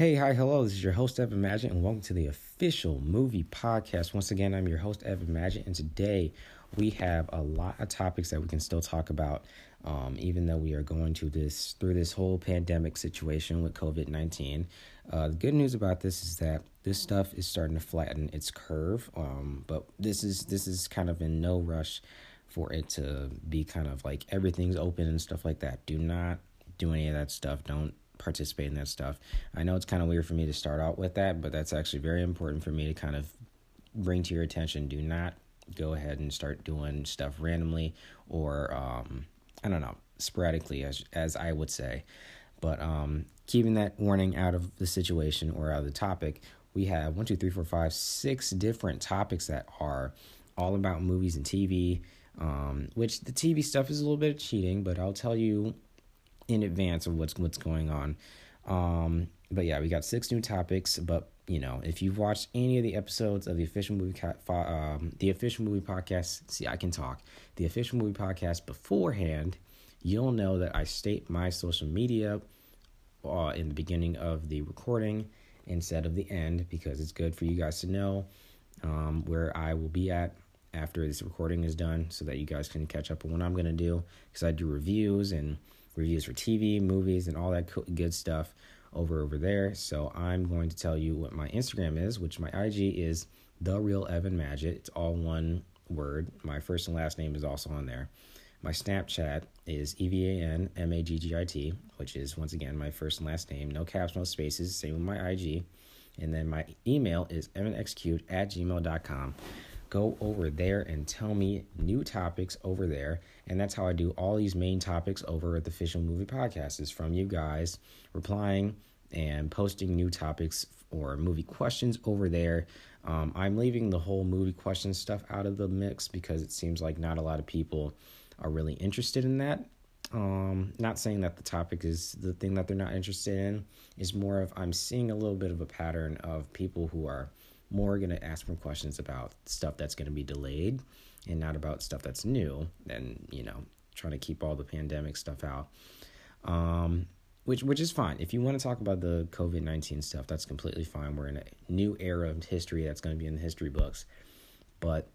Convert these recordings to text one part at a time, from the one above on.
Hey, hi, hello. This is your host, Evan Maggit, and welcome to the official movie podcast. Once again, I'm your host, Evan Maggit, and today we have a lot of topics that we can still talk about, um, even though we are going to this through this whole pandemic situation with COVID nineteen. Uh, the good news about this is that this stuff is starting to flatten its curve, um, but this is this is kind of in no rush for it to be kind of like everything's open and stuff like that. Do not do any of that stuff. Don't participate in that stuff. I know it's kind of weird for me to start out with that, but that's actually very important for me to kind of bring to your attention. Do not go ahead and start doing stuff randomly or um, I don't know, sporadically as as I would say. But um, keeping that warning out of the situation or out of the topic, we have one, two, three, four, five, six different topics that are all about movies and TV. Um, which the TV stuff is a little bit of cheating, but I'll tell you in advance of what's what's going on. Um, but yeah, we got six new topics. But you know, if you've watched any of the episodes of the official movie um, the official movie podcast, see, I can talk. The official movie podcast beforehand, you'll know that I state my social media uh, in the beginning of the recording instead of the end because it's good for you guys to know um, where I will be at after this recording is done so that you guys can catch up on what I'm going to do because I do reviews and reviews for TV, movies, and all that good stuff over over there. So I'm going to tell you what my Instagram is, which my IG is the real Evan Maggit. It's all one word. My first and last name is also on there. My Snapchat is E V A N M A G G I T, which is once again my first and last name. No caps, no spaces. Same with my IG. And then my email is evanxcute at gmail.com go over there and tell me new topics over there. And that's how I do all these main topics over at the Official Movie Podcast is from you guys replying and posting new topics or movie questions over there. Um, I'm leaving the whole movie question stuff out of the mix because it seems like not a lot of people are really interested in that. Um, not saying that the topic is the thing that they're not interested in. Is more of I'm seeing a little bit of a pattern of people who are more going to ask more questions about stuff that's going to be delayed and not about stuff that's new and you know trying to keep all the pandemic stuff out. Um, which which is fine. If you want to talk about the covid-19 stuff that's completely fine. We're in a new era of history that's going to be in the history books. But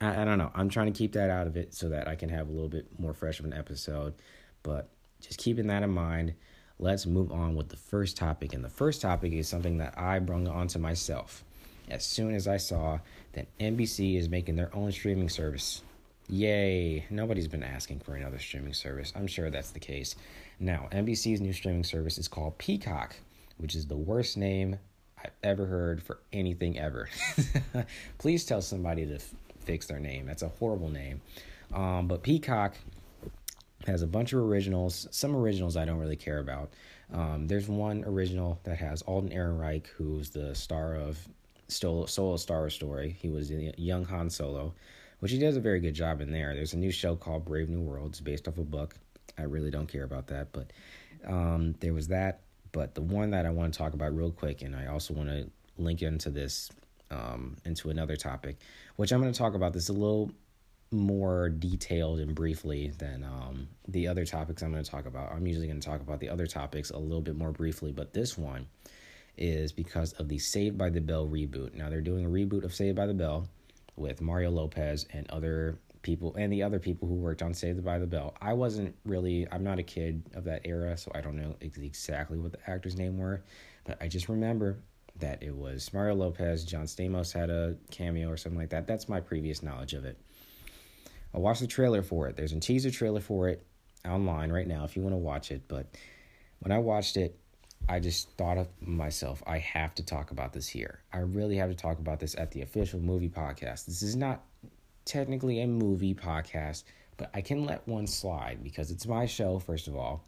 I, I don't know. I'm trying to keep that out of it so that i can have a little bit more fresh of an episode. But just keeping that in mind let's move on with the first topic. And the first topic is something that i brung onto myself as soon as I saw that NBC is making their own streaming service. Yay! Nobody's been asking for another streaming service. I'm sure that's the case. Now, NBC's new streaming service is called Peacock, which is the worst name I've ever heard for anything ever. Please tell somebody to f- fix their name. That's a horrible name. Um, but Peacock has a bunch of originals. Some originals I don't really care about. Um, there's one original that has Alden Ehrenreich, who's the star of Solo, Solo Star Wars story. He was young Han Solo, which he does a very good job in there. There's a new show called Brave New Worlds based off a book. I really don't care about that, but um, there was that. But the one that I want to talk about real quick, and I also want to link into this um, into another topic, which I'm going to talk about this a little more detailed and briefly than um, the other topics I'm going to talk about. I'm usually going to talk about the other topics a little bit more briefly, but this one is because of the Saved by the Bell reboot. Now they're doing a reboot of Saved by the Bell with Mario Lopez and other people and the other people who worked on Saved by the Bell. I wasn't really I'm not a kid of that era, so I don't know exactly what the actors' name were, but I just remember that it was Mario Lopez, John Stamos had a cameo or something like that. That's my previous knowledge of it. I watched the trailer for it. There's a teaser trailer for it online right now if you want to watch it, but when I watched it, I just thought of myself, I have to talk about this here. I really have to talk about this at the official movie podcast. This is not technically a movie podcast, but I can let one slide because it's my show, first of all.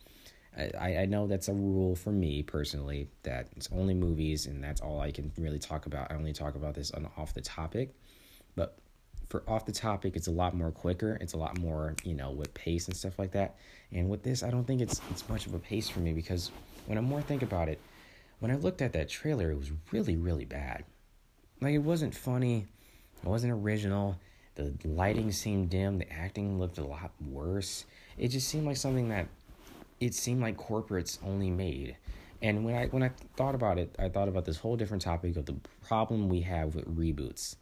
I, I know that's a rule for me personally that it's only movies and that's all I can really talk about. I only talk about this on off the topic. But for off the topic, it's a lot more quicker. It's a lot more, you know, with pace and stuff like that. And with this, I don't think it's it's much of a pace for me because when I more think about it, when I looked at that trailer, it was really, really bad. Like, it wasn't funny, it wasn't original, the lighting seemed dim, the acting looked a lot worse. It just seemed like something that it seemed like corporates only made. And when I when I thought about it, I thought about this whole different topic of the problem we have with reboots.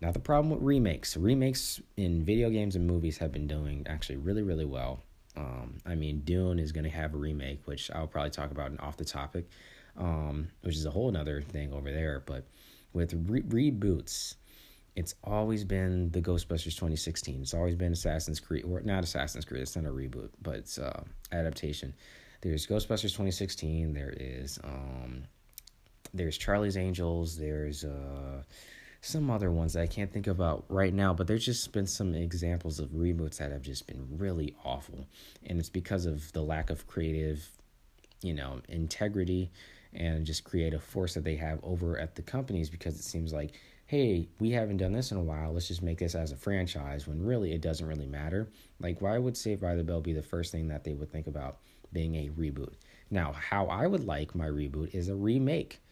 Now the problem with remakes, remakes in video games and movies have been doing actually really really well. Um, I mean, Dune is going to have a remake, which I'll probably talk about off the topic, um, which is a whole other thing over there. But with re- reboots, it's always been the Ghostbusters 2016. It's always been Assassin's Creed, or not Assassin's Creed. It's not a reboot, but it's uh, adaptation. There's Ghostbusters 2016. There is um, there's Charlie's Angels. There's uh, some other ones that I can't think about right now, but there's just been some examples of reboots that have just been really awful, and it's because of the lack of creative, you know, integrity and just creative force that they have over at the companies because it seems like hey, we haven't done this in a while. Let's just make this as a franchise when really it doesn't really matter. Like, why would Saved by the Bell be the first thing that they would think about being a reboot? Now, how I would like my reboot is a remake.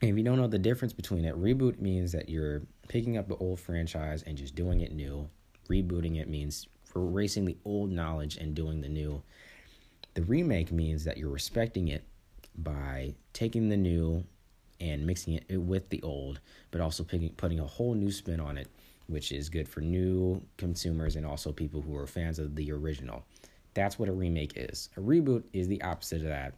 If you don't know the difference between it, reboot means that you're picking up the old franchise and just doing it new. Rebooting it means erasing the old knowledge and doing the new. The remake means that you're respecting it by taking the new and mixing it with the old, but also picking, putting a whole new spin on it, which is good for new consumers and also people who are fans of the original. That's what a remake is. A reboot is the opposite of that.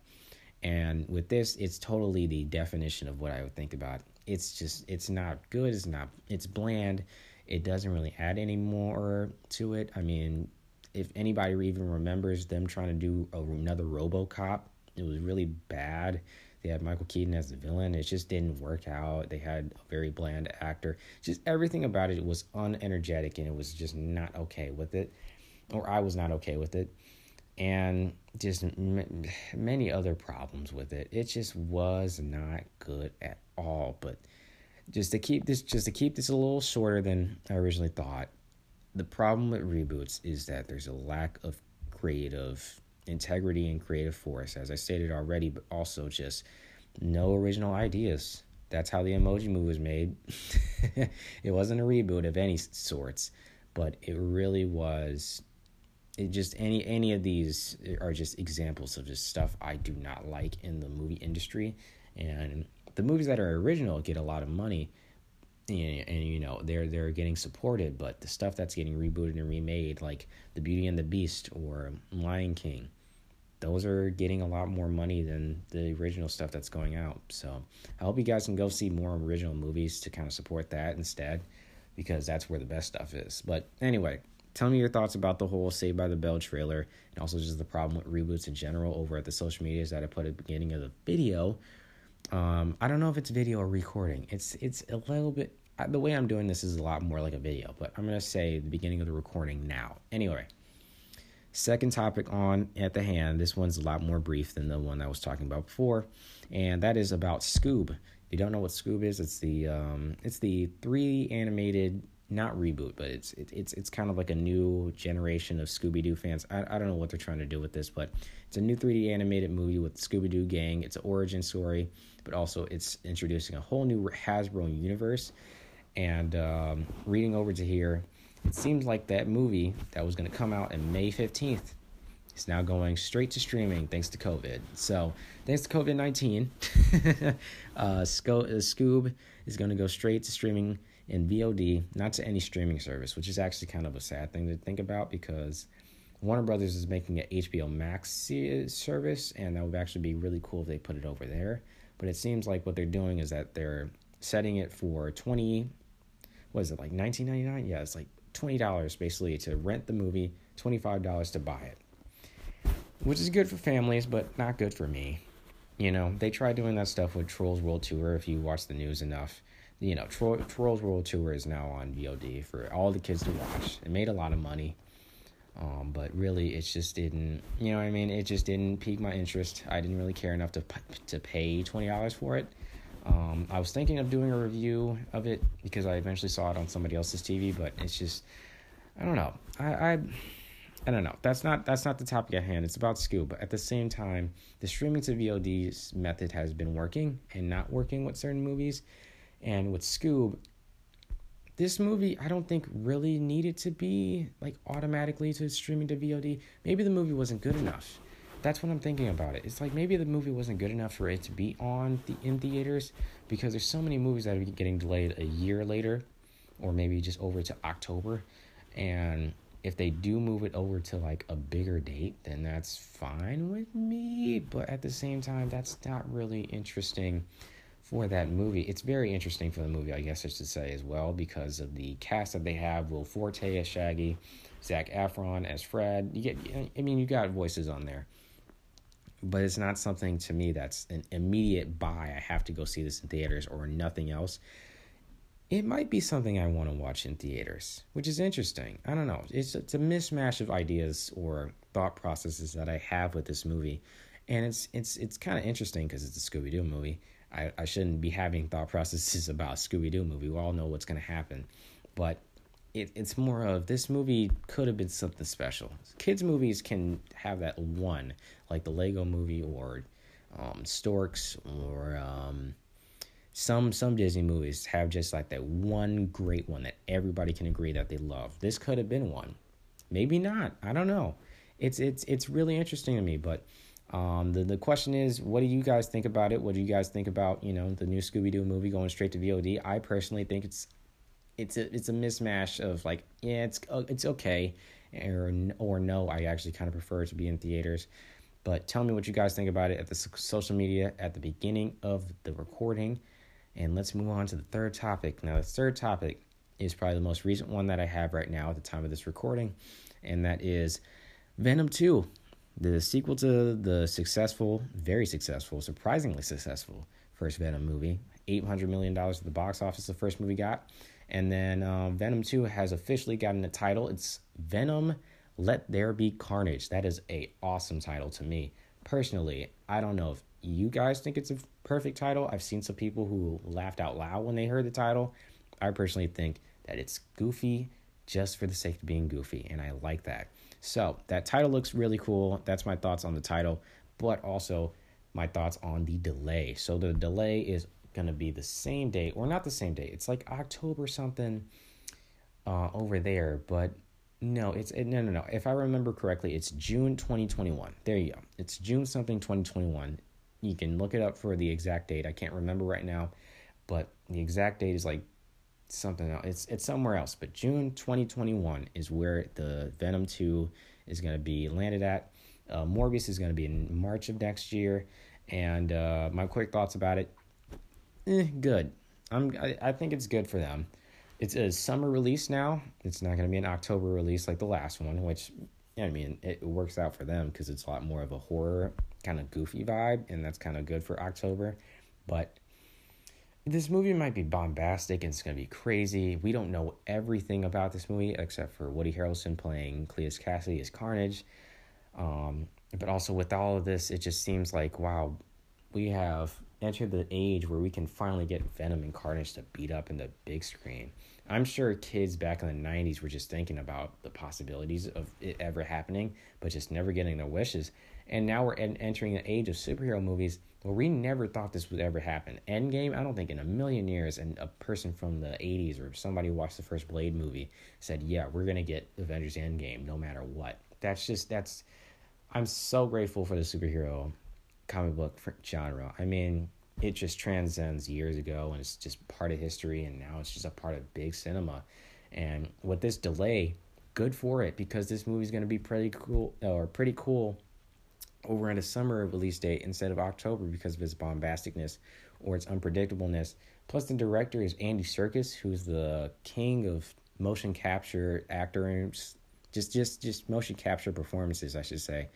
And with this, it's totally the definition of what I would think about. It's just, it's not good. It's not, it's bland. It doesn't really add any more to it. I mean, if anybody even remembers them trying to do another Robocop, it was really bad. They had Michael Keaton as the villain. It just didn't work out. They had a very bland actor. Just everything about it was unenergetic and it was just not okay with it. Or I was not okay with it. And just m- many other problems with it. It just was not good at all. But just to keep this just to keep this a little shorter than I originally thought. The problem with reboots is that there's a lack of creative integrity and creative force, as I stated already, but also just no original ideas. That's how the emoji movie was made. it wasn't a reboot of any sorts, but it really was it just any any of these are just examples of just stuff I do not like in the movie industry. And the movies that are original get a lot of money, and, and, you know they're they're getting supported. But the stuff that's getting rebooted and remade, like The Beauty and the Beast or Lion King, those are getting a lot more money than the original stuff that's going out. So I hope you guys can go see more original movies to kind of support that instead, because that's where the best stuff is. But anyway, tell me your thoughts about the whole Saved by the Bell trailer and also just the problem with reboots in general over at the social medias that I put at the beginning of the video. Um, I don't know if it's video or recording. It's it's a little bit the way I'm doing this is a lot more like a video, but I'm gonna say the beginning of the recording now. Anyway. Second topic on at the hand. This one's a lot more brief than the one I was talking about before, and that is about Scoob. If you don't know what Scoob is, it's the um, it's the three animated not reboot, but it's it, it's it's kind of like a new generation of Scooby Doo fans. I I don't know what they're trying to do with this, but it's a new 3D animated movie with Scooby Doo gang. It's an origin story, but also it's introducing a whole new Hasbro universe. And um, reading over to here, it seems like that movie that was going to come out in May 15th is now going straight to streaming thanks to COVID. So, thanks to COVID 19, uh, Sco- uh, Scoob is going to go straight to streaming in VOD, not to any streaming service, which is actually kind of a sad thing to think about because Warner Brothers is making an HBO Max service, and that would actually be really cool if they put it over there. But it seems like what they're doing is that they're setting it for 20 what is it like 19.99 yeah it's like $20 basically to rent the movie, $25 to buy it. Which is good for families, but not good for me. You know, they tried doing that stuff with Trolls World Tour if you watch the news enough. You know, Tro- Trolls World Tour is now on VOD for all the kids to watch. It made a lot of money. Um, but really, it just didn't, you know what I mean? It just didn't pique my interest. I didn't really care enough to, to pay $20 for it. Um, I was thinking of doing a review of it because I eventually saw it on somebody else's TV, but it's just I don't know. I, I I don't know. That's not that's not the topic at hand. It's about Scoob. But at the same time, the streaming to VOD's method has been working and not working with certain movies. And with Scoob, this movie I don't think really needed to be like automatically to streaming to VOD. Maybe the movie wasn't good enough. that's what I'm thinking about it. It's like maybe the movie wasn't good enough for it to be on the in theaters because there's so many movies that are getting delayed a year later, or maybe just over to October, and if they do move it over to like a bigger date, then that's fine with me. But at the same time, that's not really interesting for that movie. It's very interesting for the movie, I guess I should say as well, because of the cast that they have: Will Forte as Shaggy, Zac Efron as Fred. You get, I mean, you got voices on there but it's not something to me that's an immediate buy. I have to go see this in theaters or nothing else. It might be something I want to watch in theaters, which is interesting. I don't know. It's it's a mismatch of ideas or thought processes that I have with this movie, and it's it's it's kind of interesting because it's a Scooby Doo movie. I, I shouldn't be having thought processes about Scooby Doo movie. We all know what's going to happen, but it, it's more of this movie could have been something special. Kids movies can have that one, like the Lego movie or um, Storks or um, some some Disney movies have just like that one great one that everybody can agree that they love. This could have been one, maybe not. I don't know. It's it's it's really interesting to me, but. Um, the the question is, what do you guys think about it? What do you guys think about you know the new Scooby Doo movie going straight to VOD? I personally think it's it's a it's a mismatch of like yeah it's uh, it's okay or or no I actually kind of prefer to be in theaters. But tell me what you guys think about it at the social media at the beginning of the recording. And let's move on to the third topic. Now, the third topic is probably the most recent one that I have right now at the time of this recording, and that is Venom 2, the sequel to the successful, very successful, surprisingly successful first Venom movie. $800 million at the box office the first movie got. And then um, Venom 2 has officially gotten a title. It's Venom Let There Be Carnage. That is a awesome title to me. Personally, I don't know if you guys think it's a perfect title. I've seen some people who laughed out loud when they heard the title. I personally think that it's goofy just for the sake of being goofy, and I like that. So, that title looks really cool. That's my thoughts on the title, but also my thoughts on the delay. So, the delay is going to be the same date, or not the same date. It's like October something uh, over there, but no, it's it, no, no, no. If I remember correctly, it's June 2021. There you go. It's June something 2021. You can look it up for the exact date. I can't remember right now, but the exact date is like something else. It's it's somewhere else, but June 2021 is where the Venom 2 is going to be landed at. Uh, Morbius is going to be in March of next year, and uh, my quick thoughts about it eh, good. I'm I, I think it's good for them. It's a summer release now. It's not going to be an October release like the last one, which I mean it works out for them because it's a lot more of a horror kind of goofy vibe, and that's kind of good for October. But this movie might be bombastic and it's going to be crazy. We don't know everything about this movie except for Woody Harrelson playing Cletus Kasady as Carnage. Um, but also with all of this, it just seems like wow, we have entered the age where we can finally get Venom and Carnage to beat up in the big screen. I'm sure kids back in the 90s were just thinking about the possibilities of it ever happening, but just never getting their wishes. And now we're entering the age of superhero movies where we never thought this would ever happen. Endgame, I don't think in a million years, and a person from the 80s or somebody who watched the first Blade movie said, Yeah, we're going to get Avengers Endgame no matter what. That's just, that's, I'm so grateful for the superhero comic book genre. I mean, it just transcends years ago and it's just part of history and now it's just a part of big cinema. And with this delay, good for it because this movie's going to be pretty cool or pretty cool over at a summer release date instead of October because of its bombasticness or its unpredictableness. Plus, the director is Andy Serkis, who's the king of motion capture actor and just just just motion capture performances, I should say.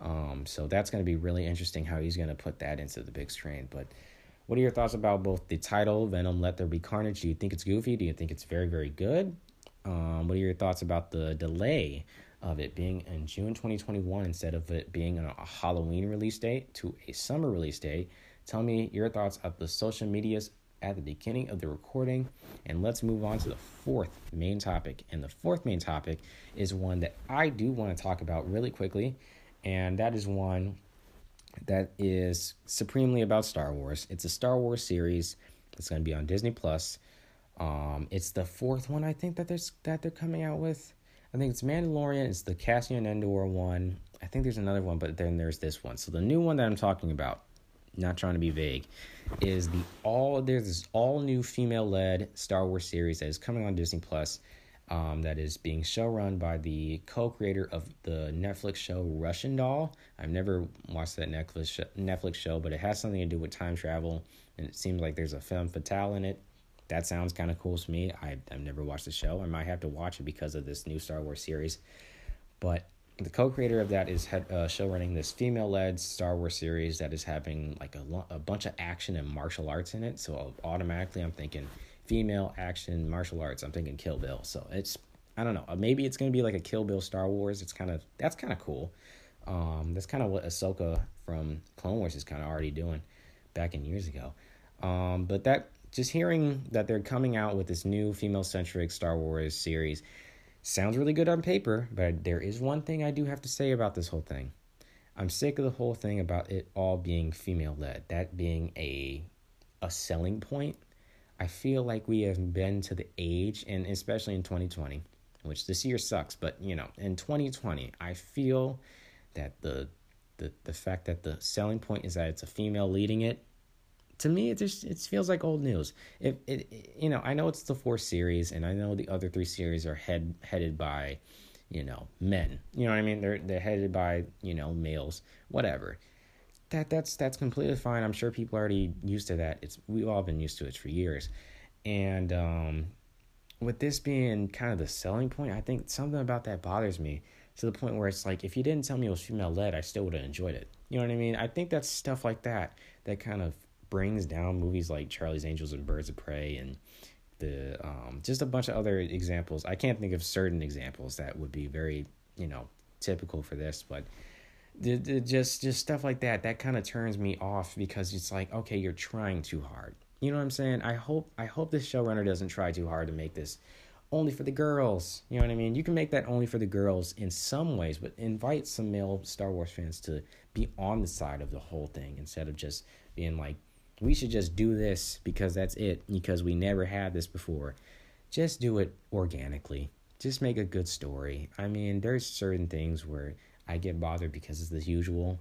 Um, so that's going to be really interesting how he's going to put that into the big screen. But what are your thoughts about both the title, Venom Let There Be Carnage? Do you think it's goofy? Do you think it's very, very good? Um, what are your thoughts about the delay of it being in June 2021 instead of it being a Halloween release date to a summer release date? Tell me your thoughts of the social medias at the beginning of the recording. And let's move on to the fourth main topic. And the fourth main topic is one that I do want to talk about really quickly and that is one that is supremely about Star Wars. It's a Star Wars series. that's going to be on Disney Plus. Um, it's the fourth one I think that there's that they're coming out with. I think it's Mandalorian. It's the Cassian Andor one. I think there's another one, but then there's this one. So the new one that I'm talking about, not trying to be vague, is the all there's this all new female led Star Wars series that is coming on Disney Plus. Um, that is being show run by the co-creator of the Netflix show Russian Doll. I've never watched that Netflix Netflix show, but it has something to do with time travel, and it seems like there's a femme fatale in it. That sounds kind of cool to me. I, I've never watched the show. I might have to watch it because of this new Star Wars series. But the co-creator of that is head, uh, show running this female-led Star Wars series that is having like a, a bunch of action and martial arts in it. So automatically, I'm thinking female action martial arts. I'm thinking Kill Bill. So it's I don't know. Maybe it's gonna be like a Kill Bill Star Wars. It's kind of that's kind of cool. Um, that's kind of what Ahsoka from Clone Wars is kind of already doing back in years ago. Um, but that just hearing that they're coming out with this new female-centric Star Wars series Sounds really good on paper, but there is one thing I do have to say about this whole thing. I'm sick of the whole thing about it all being female led, that being a a selling point. I feel like we have been to the age, and especially in 2020, which this year sucks, but you know, in 2020, I feel that the the the fact that the selling point is that it's a female leading it to me it just it feels like old news. If it, it, you know i know it's the fourth series and i know the other three series are head headed by you know men. You know what i mean? They're they're headed by you know males whatever. That that's that's completely fine. I'm sure people are already used to that. It's we've all been used to it for years. And um with this being kind of the selling point i think something about that bothers me to the point where it's like if you didn't tell me it was female led i still would have enjoyed it. You know what i mean? I think that's stuff like that that kind of brings down movies like Charlie's Angels and Birds of Prey and the um, just a bunch of other examples. I can't think of certain examples that would be very you know typical for this, but the, the just just stuff like that that kind of turns me off because it's like okay you're trying too hard. You know what I'm saying? I hope I hope this showrunner doesn't try too hard to make this only for the girls. You know what I mean? You can make that only for the girls in some ways, but invite some male Star Wars fans to be on the side of the whole thing instead of just being like we should just do this because that's it, because we never had this before. Just do it organically. Just make a good story. I mean, there's certain things where I get bothered because it's the usual,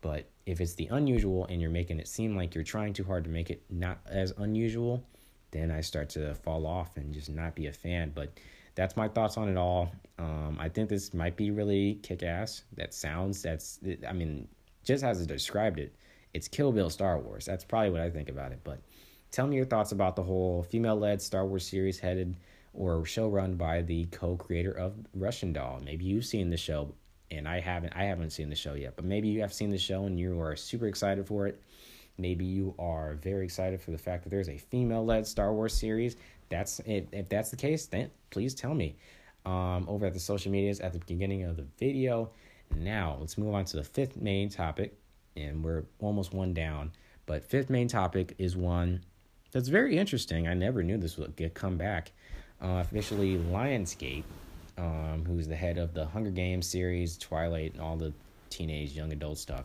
but if it's the unusual and you're making it seem like you're trying too hard to make it not as unusual, then I start to fall off and just not be a fan. But that's my thoughts on it all. Um, I think this might be really kick ass. That sounds, that's, I mean, just as I described it, it's Kill Bill Star Wars. That's probably what I think about it. But tell me your thoughts about the whole female led Star Wars series headed or show run by the co creator of Russian Doll. Maybe you've seen the show and I haven't I haven't seen the show yet, but maybe you have seen the show and you are super excited for it. Maybe you are very excited for the fact that there's a female led Star Wars series. That's it. If that's the case, then please tell me um, over at the social medias at the beginning of the video. Now, let's move on to the fifth main topic, and we're almost one down. But fifth main topic is one that's very interesting. I never knew this would get come back. Uh, officially, Lionsgate, um, who's the head of the Hunger Games series, Twilight, and all the teenage young adult stuff.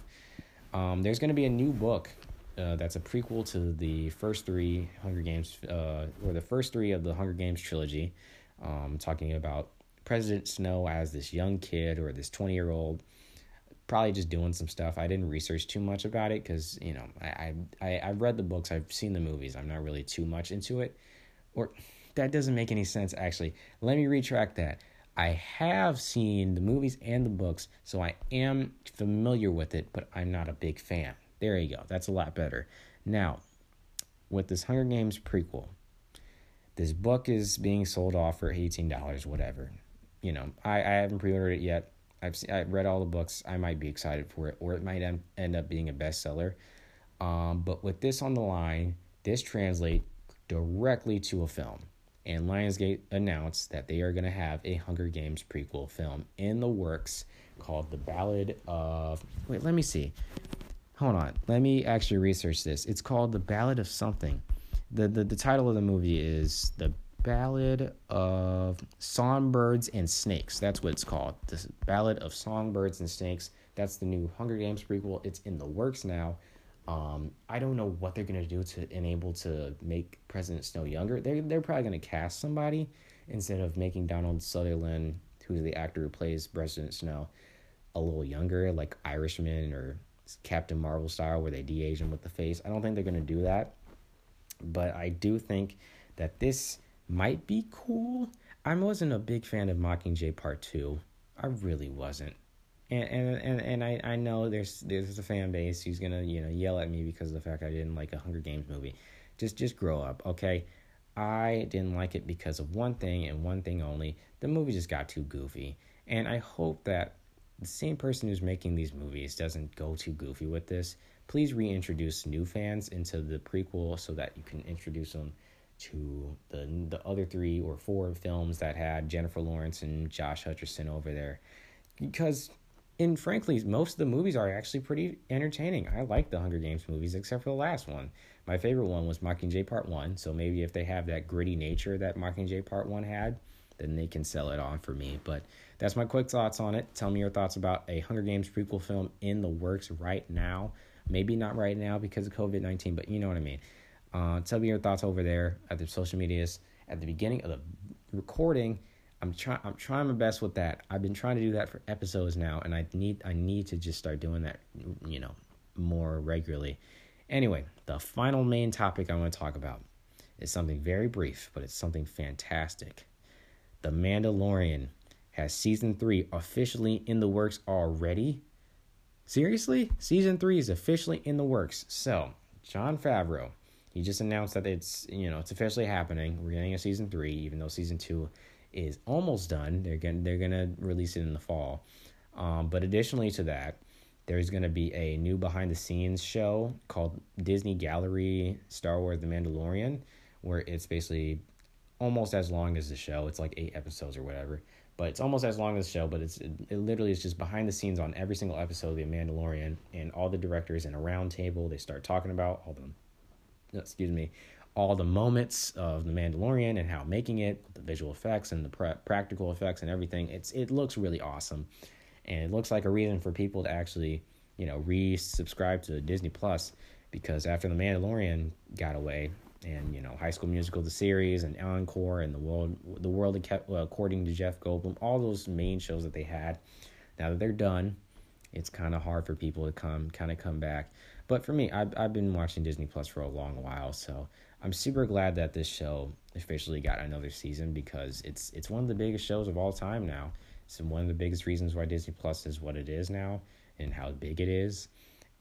Um, there's going to be a new book uh, that's a prequel to the first three Hunger Games, uh, or the first three of the Hunger Games trilogy, um, talking about President Snow as this young kid or this 20 year old probably just doing some stuff. I didn't research too much about it because you know I, I I've read the books, I've seen the movies. I'm not really too much into it, or that doesn't make any sense actually. Let me retract that. I have seen the movies and the books, so I am familiar with it, but I'm not a big fan. There you go. That's a lot better. Now, with this Hunger Games prequel, this book is being sold off for $18, whatever. You know, I, I haven't pre ordered it yet. I've seen, I've read all the books. I might be excited for it, or it might end, up being a bestseller. Um, but with this on the line, this translate directly to a film. And Lionsgate announced that they are going to have a Hunger Games prequel film in the works called The Ballad of. Wait, let me see. Hold on. Let me actually research this. It's called The Ballad of Something. The, the, the title of the movie is The Ballad of Songbirds and Snakes. That's what it's called. The Ballad of Songbirds and Snakes. That's the new Hunger Games prequel. It's in the works now. Um, I don't know what they're gonna do to enable to make President Snow younger. They're they're probably gonna cast somebody instead of making Donald Sutherland, who's the actor who plays President Snow, a little younger, like Irishman or Captain Marvel style, where they de age him with the face. I don't think they're gonna do that, but I do think that this might be cool. I wasn't a big fan of Mockingjay Part Two. I really wasn't. And and and, and I, I know there's there's a fan base who's gonna you know yell at me because of the fact I didn't like a Hunger Games movie. Just just grow up, okay? I didn't like it because of one thing and one thing only. The movie just got too goofy. And I hope that the same person who's making these movies doesn't go too goofy with this. Please reintroduce new fans into the prequel so that you can introduce them to the the other three or four films that had Jennifer Lawrence and Josh Hutcherson over there. Because and frankly, most of the movies are actually pretty entertaining. I like the Hunger Games movies, except for the last one. My favorite one was Mockingjay Part 1, so maybe if they have that gritty nature that Mockingjay Part 1 had, then they can sell it on for me. But that's my quick thoughts on it. Tell me your thoughts about a Hunger Games prequel film in the works right now. Maybe not right now because of COVID 19, but you know what I mean. Uh, tell me your thoughts over there at the social medias. At the beginning of the recording, I'm trying I'm trying my best with that. I've been trying to do that for episodes now and I need I need to just start doing that, you know, more regularly. Anyway, the final main topic I want to talk about is something very brief, but it's something fantastic. The Mandalorian has season 3 officially in the works already. Seriously? Season 3 is officially in the works. So, Jon Favreau, he just announced that it's, you know, it's officially happening. We're getting a season 3 even though season 2 is almost done. They're gonna they're to release it in the fall. Um, but additionally to that, there's to be a new behind the scenes show called Disney Gallery Star Wars The Mandalorian, where it's basically almost as long as the show. It's like eight episodes or whatever, but it's almost as long as the show. But it's it, it literally is just behind the scenes on every single episode of The Mandalorian, and all the directors in a round table. They start talking about all the, Uh, excuse me, all the moments of the Mandalorian and how making it, the visual effects and the pra- practical effects and everything. It's it looks really awesome, and it looks like a reason for people to actually you know resubscribe to Disney Plus because after the Mandalorian got away and you know High School Musical the series and Encore and the world the world according to Jeff Goldblum all those main shows that they had now that they're done it's kind of hard for people to come kind of come back but for me I've, I've been watching Disney Plus for a long while so I'm super glad that this show officially got another season because it's it's one of the biggest shows of all time now. It's one of the biggest reasons why Disney Plus is what it is now and how big it is.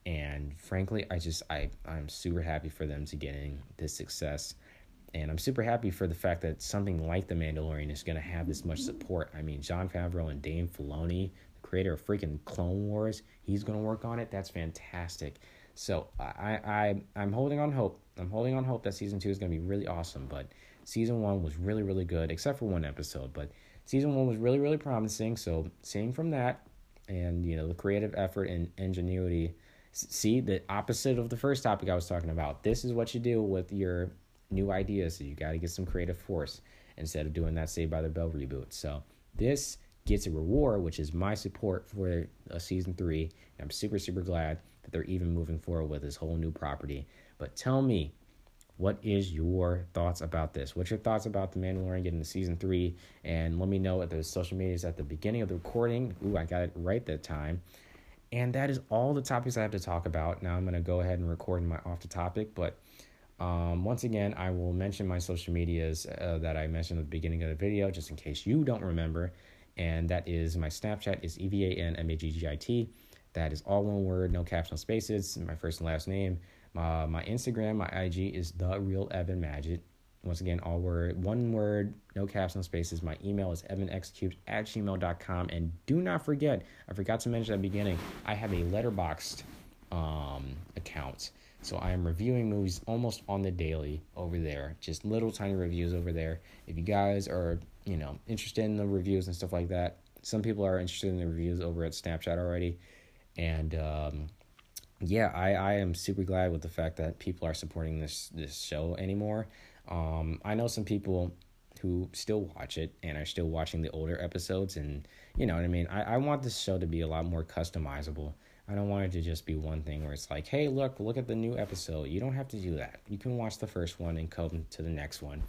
And frankly, I just I I'm super happy for them to getting this success. And I'm super happy for the fact that something like The Mandalorian is going to have this much support. I mean, Jon Favreau and Dave Filoni, creator of freaking Clone Wars, he's to work on it. That's fantastic. So I, I I'm holding on hope. I'm holding on hope that season two is to be really awesome. But season one was really really good, except for one episode. But season one was really really promising. So seeing from that, and you know the creative effort and ingenuity. See the opposite of the first topic I was talking about. This is what you do with your new ideas. So you got to get some creative force instead of doing that Saved by the Bell reboot. So this gets a reward, which is my support for a season three. And I'm super super glad that they're even moving forward with this whole new property. But tell me, what is your thoughts about this? What's your thoughts about The Mandalorian getting to season three? And let me know at the social medias at the beginning of the recording. Ooh, I got it right that time. And that is all the topics I have to talk about. Now I'm going to go ahead and record my off the topic. But um, once again, I will mention my social medias uh, that I mentioned at the beginning of the video, just in case you don't remember. And that is my Snapchat is E V A N M A G G I T. That is all one word, no caps, no spaces. My first and last name. My, my Instagram, my IG is the real Evan Maggit. Once again, all word, one word, no caps, no spaces. My email is evanxcubed at gmail.com. And do not forget, I forgot to mention at the beginning, I have a Letterboxd um, account. So I am reviewing movies almost on the daily over there. Just little tiny reviews over there. If you guys are, you know, interested in the reviews and stuff like that, some people are interested in the reviews over at Snapchat already. And um, yeah, I, I am super glad with the fact that people are supporting this this show anymore. Um, I know some people who still watch it and are still watching the older episodes, and you know what I mean. I, I want this show to be a lot more customizable. I don't want it to just be one thing where it's like, hey, look, look at the new episode. You don't have to do that. You can watch the first one and come to the next one.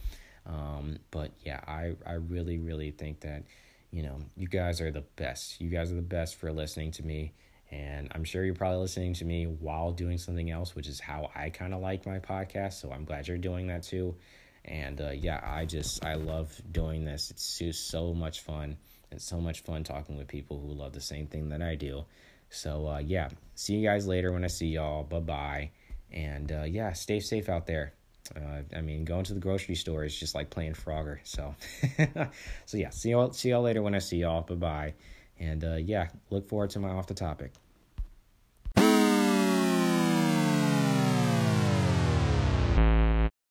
Um, but yeah, I I really really think that you know, you guys are the best. You guys are the best for listening to me. And I'm sure you're probably listening to me while doing something else, which is how I kind of like my podcast. So I'm glad you're doing that too. And uh, yeah, I just, I love doing this. It's just so much fun. It's so much fun talking with people who love the same thing that I do. So uh, yeah, see you guys later when I see y'all. Bye bye. And uh, yeah, stay safe out there. Uh, I mean, going to the grocery store is just like playing Frogger. So, so yeah, see y'all, see y'all later when I see y'all. Bye bye. And uh, yeah, look forward to my off the topic.